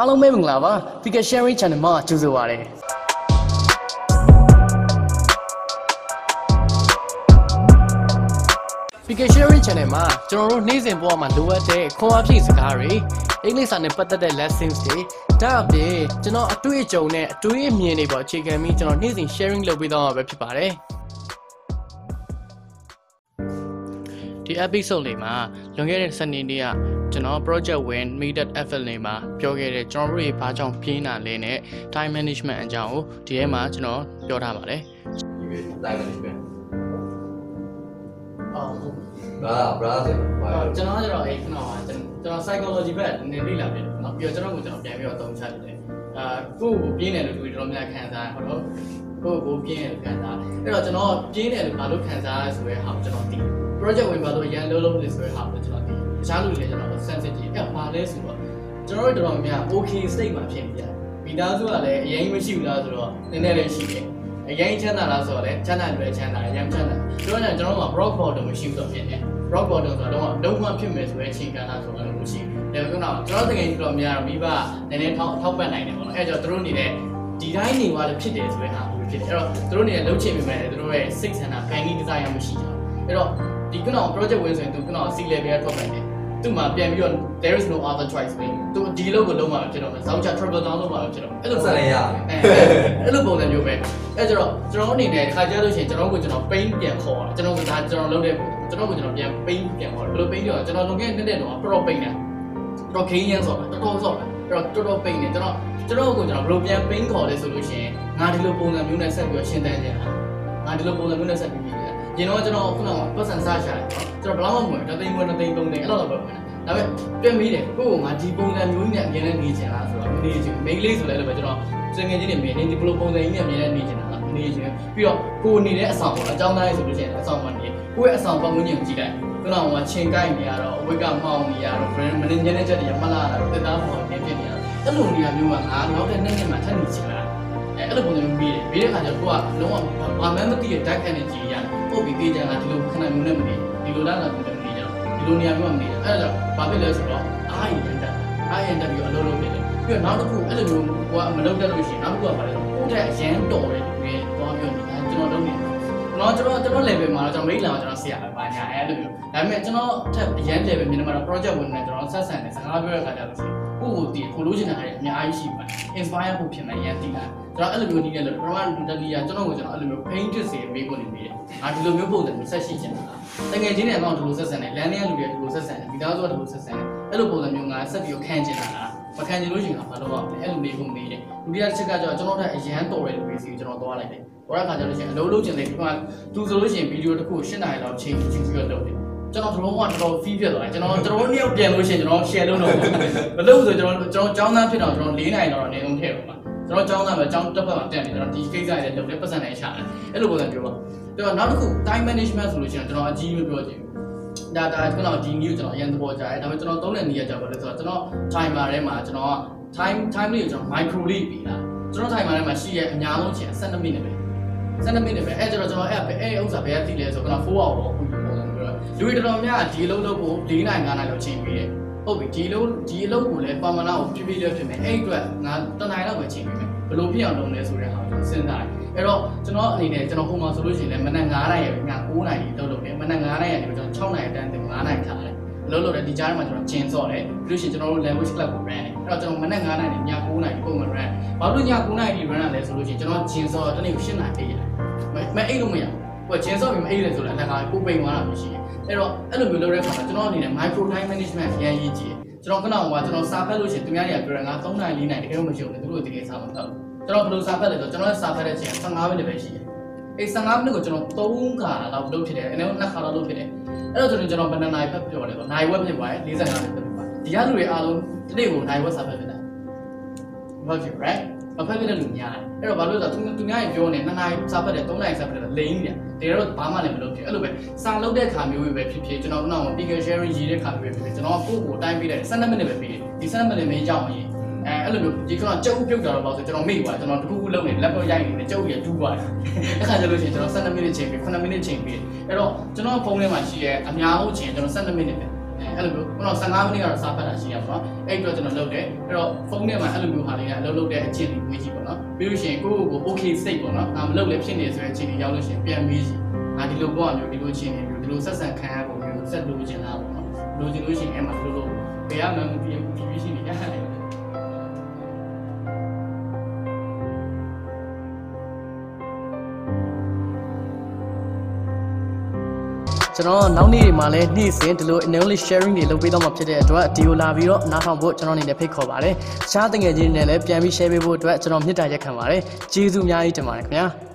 အားလုံးပဲမင်္ဂလာပါ Figure Sharing Channel မှာကြိုဆိုပါရစေ Figure Sharing Channel မှာကျွန်တော်တို့နေ့စဉ်ဘဝမှာလိုအပ်တဲ့ခွန်အားဖြည့်စကားတွေအင်္ဂလိပ်စာနဲ့ပတ်သက်တဲ့ lessons တွေဒါအပြင်ကျွန်တော်အတွေ့အကြုံနဲ့အတွေးအမြင်တွေပေါ်အခြေခံပြီးကျွန်တော်နေ့စဉ် sharing လုပ်ပေးသွားမှာပဲဖြစ်ပါတယ်ဒီ episode လေးမှာလွန်ခဲ့တဲ့စနေနေ့က ကျွန်တော် project win meetup effort လေးမှာပြောခဲ့တဲ့ကျွန်တော်တို့ရေဘာကြောင့်ပြင်းတာလဲနဲ့ time management အကြောင်းကိုဒီထဲမှာကျွန်တော်ပြောထားပါတယ် တိုင်းမယ်ပြန် အော်ဟုတ် ဘာဘာဆိုဘာ ကျွန်တော်ကကျတော့အဲ့ခဏကကျွန်တော် psychology ဘက်နည်းလေ့လာပြတယ်เนาะပြီးတော့ကျွန်တော်ကိုကျွန်တော်ပြန်ပြီးတော့သုံးချတယ်အာကိုယ့်ကိုပြင်းတယ်လို့သူတော်များခံစားဟုတ်တော့ကိုယ့်ကိုပြင်းတယ်လို့ခံစားအဲ့တော့ကျွန်တော်ပြင်းတယ်လို့ဘာလို့ခံစားရဆိုရဲဟာကိုကျွန်တော်သိ project ဝင်ပါလို့ရန်လုံးလုံးလေးဆိုရဲဟာကိုကျွန်တော်သိ တခြားလူတွေလည်းကျွန်တော် sensitive အဲ့ဘာလဲဆိုတော့ကျွန်တော်တို့တော်တော်များ okay state မှာဖြစ်နေကြမိသားစုကလည်းအရင်မရှိဘူးလားဆိုတော့နည်းနည်းလေးရှိတယ်အရင်ချမ်းသာလားဆိုတော့လည်းချမ်းသာတယ်ချမ်းသာတယ်ရမ်းချမ်းသာပြောရင်ကျွန်တော်တို့က rock bottom မရှိဘူးတော့ဖြစ်နေ rock bottom ဆိုတော့လုံးဝဖြစ်မယ်ဆိုရင်အချိန်ကာလဆိုတော့လို့ရှိတယ်ဒါကတော့ကျွန်တော်တကယ်ကြီးတော့များတော့မိဘနည်းနည်းထောက်ထောက်ပံ့နိုင်တယ်ပေါ့နော်အဲကြောင့်တို့နေတဲ့ဒီတိုင်းနေသွားလို့ဖြစ်တယ်ဆိုတဲ့ဟာမျိုးဖြစ်တယ်အဲ့တော့တို့နေတဲ့လှုပ်ချင်မိမယ်တို့ရဲ့စိတ်ဆန္ဒခံကြီးဒီဇိုင်းရမရှိကြဘူးအဲ့တော့ဒီကတော့ project ဝင်ဆိုရင်သူကတော့ C level ကထွက်ပိုင်တယ် သူ့မှာပြန်ပြီးတော့ there is no other choice ပဲသူဒီလောက်ကိုလုံးဝဖြစ်တော့မယ်ဇောင်းချ triple down လုပ်မှာဖြစ်တော့အဲ့လိုဆက်လည်းရအဲအဲ့လိုပုံစံမျိုးပဲအဲကျတော့ကျွန်တော်အနေနဲ့ခါကြလို့ရှိရင်ကျွန်တော်ကိုကျွန်တော် pain ပြန်ခေါ်တာကျွန်တော်ကဒါကျွန်တော်လုပ်တဲ့ပုံကျွန်တော်ကိုကျွန်တော်ပြန် pain ပြန်ခေါ်တယ်ဘယ်လို pain ပြောကျွန်တော်လုံခဲ့တဲ့တဲ့တော့တော်တော် pain တယ်တော်ခင်းရမ်းဆိုတာတော်တော်ဆော့တယ်အဲ့တော့တော်တော် pain တယ်ကျွန်တော်ကျွန်တော်ကိုကျွန်တော်ဘယ်လိုပြန် pain ခေါ်လဲဆိုလို့ရှိရင်ငါဒီလိုပုံစံမျိုးနဲ့ဆက်ပြီးရှင်းတန်းကြတာငါဒီလိုပုံစံမျိုးနဲ့ဆက်ပြီးပြင်တယ် ရင်တော့ကျွန်တော်ခုနကပတ်စံစားရှာတယ်ကျွန်တော်ဘယ်လောက်မှမဝင်တသိန်းဝင်တသိန်းသုံးသိန်းအဲ့လိုတော့ပဲဝင်ဒါပေမဲ့ပြန်ပြီးတယ်ကိုယ့်ကငါဒီပုံစံမျိုးနဲ့အမြင်နဲ့နေချင်လားဆိုတော့နေချင်မိန်းကလေးဆိုလဲလည်းပဲကျွန်တော်စငယ်ချင်းတွေမြင်နေဒီလိုပုံစံကြီးနဲ့အမြင်နဲ့နေချင်တာလားနေချင်ပြီးတော့ကိုနေတဲ့အဆောင်ပေါ့အကြောင်းသားရေးဆိုလို့ရှိရင်အဆောင်မှနေကိုယ့်ရဲ့အဆောင်ပတ်ဝန်းကျင်ကိုကြည့်လိုက်ခုနကဟိုချင်းကိုက်နေရတော့အဝိတ်ကမှောင်နေရတော့ brand manager နဲ့ချက်တည်းမလာတာတော့တက်သားပေါ်နေဖြစ်နေရအဲ့လိုနေရာမျိုးကငါနောက်တဲ့နှစ်နှစ်မှထပ်နေချင်တာ အဲအဲ့လိုပုံစံမျိုးပြီးတယ်ပြီးတဲ့အခါကျတော့ကိုကလုံးဝဘာမှမသိတဲ့ dark energy ရပုတ်ပြီးသေးကြတာဒီလိုခဏမျိုးနဲ့မနေဒီလိုလာလာပြီးတော့နေကြဒီလိုနေရာမျိုးကမနေအဲ့ဒါကြောင့်ဘာဖြစ်လဲဆိုတော့အားရရတာအားရတဲ့ပြီးအလုပ်လုပ်နေတယ်ပြီးတော့နောက်တစ်ခုအဲ့လိုမျိုးကိုကမလုပ်တတ်လို့ရှိရင်နောက်တစ်ခုကဘာလဲဆိုတော့ကိုယ့်တဲ့အရန်တော်တဲ့လူတွေသွားပြောနေတာကျွန်တော်လုပ်နေတယ်တော့ကျွန်တော်ကျွန်တော် level မှာတော့ကျွန်တော် mail လာကျွန်တော်ဆရာပဲပါညာအဲ့လိုမျိုးဒါပေမဲ့ကျွန်တော်ထပ်အရန် level မြင်မှာတော့ project ဝင်နေကျွန်တော်ဆက်ဆံနေစကားပြောတဲ့အခါကျတော့ ကိုကိုတည်ကိုလိုချင်တာတွေအများကြီးရှိပါတယ် inspire ဖို့ဖြစ်မယ်ရန်တည်တာကျွန်တော်အဲ့လိုမျိုးနည်းနဲ့လို့ပထမလူတလီယာကျွန်တော်ကိုကျွန်တော်အဲ့လိုမျိုး paint တစ်စီမေးခွန်းနေပြီးတယ်ငါဒီလိုမျိုးပုံစံမျိုးဆက်ရှိချင်တာတကယ်ချင်းနဲ့တော့ဒီလိုဆက်ဆံတယ်လမ်းထဲကလူတွေဒီလိုဆက်ဆံတယ်မိသားစုကဒီလိုဆက်ဆံတယ်အဲ့လိုပုံစံမျိုးငါဆက်ပြီးခံချင်တာလားမခံချင်လို့ရှိရင်ငါမလုပ်ရဘူးအဲ့လိုမေးခွန်းမေးတယ်ဒုတိယချက်ကကျတော့ကျွန်တော်တို့အရန်တော်တဲ့လူတွေစီကိုကျွန်တော်သွားလိုက်တယ်ဟိုရခါကျလို့ရှိရင်အလုပ်လုပ်ချင်တယ်ဒီကသူဆိုလို့ရှိရင်ဗီဒီယိုတစ်ခု၈နာရီလောက်ချိန်ချိန်ပြီးတော့လုပ်တယ် ကျွန်တော်တို့ကတော်တော် fee ပြတ်သွားတယ်ကျွန်တော်ကျွန်တော်တို့နှစ်ယောက်ပြန်လို့ရှိရင်ကျွန်တော် share လုပ်တော့မလုပ်ဘူးဆိုကျွန်တော်ကျွန်တော်ចောင်းသားဖြစ်တော့ကျွန်တော်၄နိုင်တော့အနေလုံးထည့်တော့မှာကျွန်တော်ចောင်းသားပဲចောင်းတစ်ဖက်မှာတက်နေကျွန်တော်ဒီကိစ္စတွေလုပ်တယ်ပတ်စံတွေရှာတယ်အဲ့လိုပုံစံပြောပါအဲ့တော့နောက်တစ်ခု time management ဆိုလို့ရှိရင်ကျွန်တော်အကြီးမပြောချင်ဘူးဒါဒါကျွန်တော်ဒီ new ကျွန်တော်အရင်သဘောကျတယ်ဒါပေမဲ့ကျွန်တော်သုံးတဲ့နေရာကြပါလဲဆိုတော့ကျွန်တော် timer ထဲမှာကျွန်တော်က time time လေးကိုကျွန်တော် micro လေးပြီးတာကျွန်တော် timer ထဲမှာရှိရဲ့အများဆုံးချိန်12မိနစ်ပဲ12မိနစ်ပဲအဲ့ကျတော့ကျွန်တော်အဲ့အဲ့ဥစ္စာဘယ်ကသိလဲဆိုတော့4 hour ပေါ့ခုပုံစံမျိုး လူတွေတော်တော်များဒီအလုပ်လုပ်ကို4နိုင်5နိုင်လောက်ချိန်ပြီးတယ်ဟုတ်ပြီဒီအလုပ်ဒီအလုပ်ကိုလည်းပါမနာကိုပြပြလေးဖြစ်မယ်အဲ့အတွက်ငါတနိုင်လောက်ပဲချိန်ပြီးမယ်ဘယ်လိုဖြစ်အောင်လုပ်လဲဆိုတဲ့ဟာကိုစဉ်းစားတယ်အဲ့တော့ကျွန်တော်အနေနဲ့ကျွန်တော်ဟိုမှာဆိုလို့ရှိရင်လည်းမနက်9နိုင်ရပြီငါ9နိုင်ကြီးလုပ်လုပ်တယ်မနက်9နိုင်ရတယ်ကျွန်တော်6နိုင်တန်းတင်9နိုင်ထားတယ်အလုပ်လုပ်တယ်ဒီကြားထဲမှာကျွန်တော်ကျင်းစော့တယ်ပြီးလို့ရှိရင်ကျွန်တော်တို့ language club ကို run တယ်အဲ့တော့ကျွန်တော်မနက်9နိုင်နဲ့ည9နိုင်ပုံမှန် run ဘာလို့ည9နိုင်ဒီ run ရလဲဆိုလို့ရှိရင်ကျွန်တော်ကျင်းစော့တနေ့ကို10နိုင်အိပ်ရတယ်မအိပ်လို့မရဘူး ဟိုကျင်းစော့ပြီးမအိပ်လဲဆိုတော့အလကားကိုပိန်သွားတာမရှိဘူးအဲ့တော့အဲ့လိုမျိုးလုပ်တဲ့အခါမှာကျွန်တော်အနေနဲ့ micro time management ရန်ရည်ကြည့်ကျွန်တော်ကတော့ဟိုကကျွန်တော်စာဖတ်လို့ရှိရင်သူများတွေကပြောတယ်ငါ3နိုင်4နိုင်တကယ်လို့မရှိဘူးလေသူတို့တကယ်စာမတော့ကျွန်တော်ဘယ်လိုစာဖတ်လဲဆိုတော့ကျွန်တော်စာဖတ်တဲ့အချိန်15မိနစ်ပဲရှိတယ်အေး15မိနစ်ကိုကျွန်တော်3ခါလောက်လုပ်ဖြစ်တယ်အဲ့တော့2ခါလောက်လုပ်ဖြစ်တယ်အဲ့တော့ကျွန်တော်ဘယ်နှစ်နိုင်ဖတ်ပြောလဲဆိုနိုင်ဝက်ဖြစ်သွားတယ်45မိနစ်ဖြစ်သွားဒီကလူတွေအားလုံးဒီနေ့ကိုနိုင်ဝက်စာဖတ်ဖြစ်တယ်ဟုတ်ပြီ right မဖက်ဖြစ်တဲ့လူများတယ်အဲ့တော့ဘာလို့လဲဆိုတော့သူသူများကြီးပြောနေနှစ်နာရီစာဖတ်တယ်သုံးနာရီစာဖတ်တယ်လိမ့်နေတယ်တကယ်တော့ဘာမှလည်းမလုပ်ဖြစ်အဲ့လိုပဲစာလုပ်တဲ့ခါမျိုးပဲဖြစ်ဖြစ်ကျွန်တော်ကတော့ bigger sharing ရေးတဲ့ခါမျိုးပဲဖြစ်ဖြစ်ကျွန်တော်ကိုယ့်ကိုတိုင်းပေးတယ်12မိနစ်ပဲပေးတယ်ဒီ12မိနစ်မင်းကြောက်ရင်အဲအဲ့လိုမျိုးဒီကတော့ကြုပ်ပြုတ်တာတော့ပေါ့ဆိုကျွန်တော်မေ့သွားကျွန်တော်တခုခုလုပ်နေ laptop ရိုက်နေတယ်ကြုပ်ရတူးသွားတယ်အဲ့ခါကျလို့ရှိရင်ကျွန်တော်12မိနစ်ချိန်ပေး9မိနစ်ချိန်ပေးအဲ့တော့ကျွန်တော်ဖုန်းထဲမှာရှိရဲအများဆုံးချိန်ကျွန်တော်12မိနစ်ပဲ အဲအဲ့လိုမျိုးခုန15မိနစ်ကတော့စာဖတ်တာရှိရပါတော့အဲ့အတွက်ကျွန်တော်လုပ်တယ်အဲ့တော့ဖုန်းထဲမှာအဲ့လိုမျိုးဟာလေးကအလုပ်လုပ်တဲ့အချင်းလေးမေးကြည့်ပေါ့နော်ပြီးလို့ရှိရင်ကိုယ့်ကိုယ်ကို okay စိတ်ပေါ့နော်အာမလုပ်လည်းဖြစ်နေဆိုတဲ့အချင်းလေးရောက်လို့ရှိရင်ပြန်မေးကြည့်ငါဒီလိုပေါ့မျိုးဒီလိုချင်းနေမျိုးဒီလိုဆက်ဆံခံရပုံမျိုးဆက်လို့ချင်တာပေါ့နော်လိုချင်လို့ရှိရင်အဲ့မှာလိုလိုဘယ်ကမှမပြင်းဒီပြီးရှိနေရတယ် ကျွန်တော်နောက်နေ့တွေမှာလည်းနေ့စဉ်ဒီလို English sharing တွေလုပ်ပေးတော့မှာဖြစ်တဲ့အတွက်ဒီကိုလာပြီးတော့နားထောင်ဖို့ကျွန်တော်အနေနဲ့ဖိတ်ခေါ်ပါတယ်။တခြားတငယ်ချင်းတွေနဲ့လည်းပြန်ပြီး share ပေးဖို့အတွက်ကျွန်တော်မြစ်တာရက်ခံပါတယ်။ကျေးဇူးအများကြီးတင်ပါတယ်ခင်ဗျာ။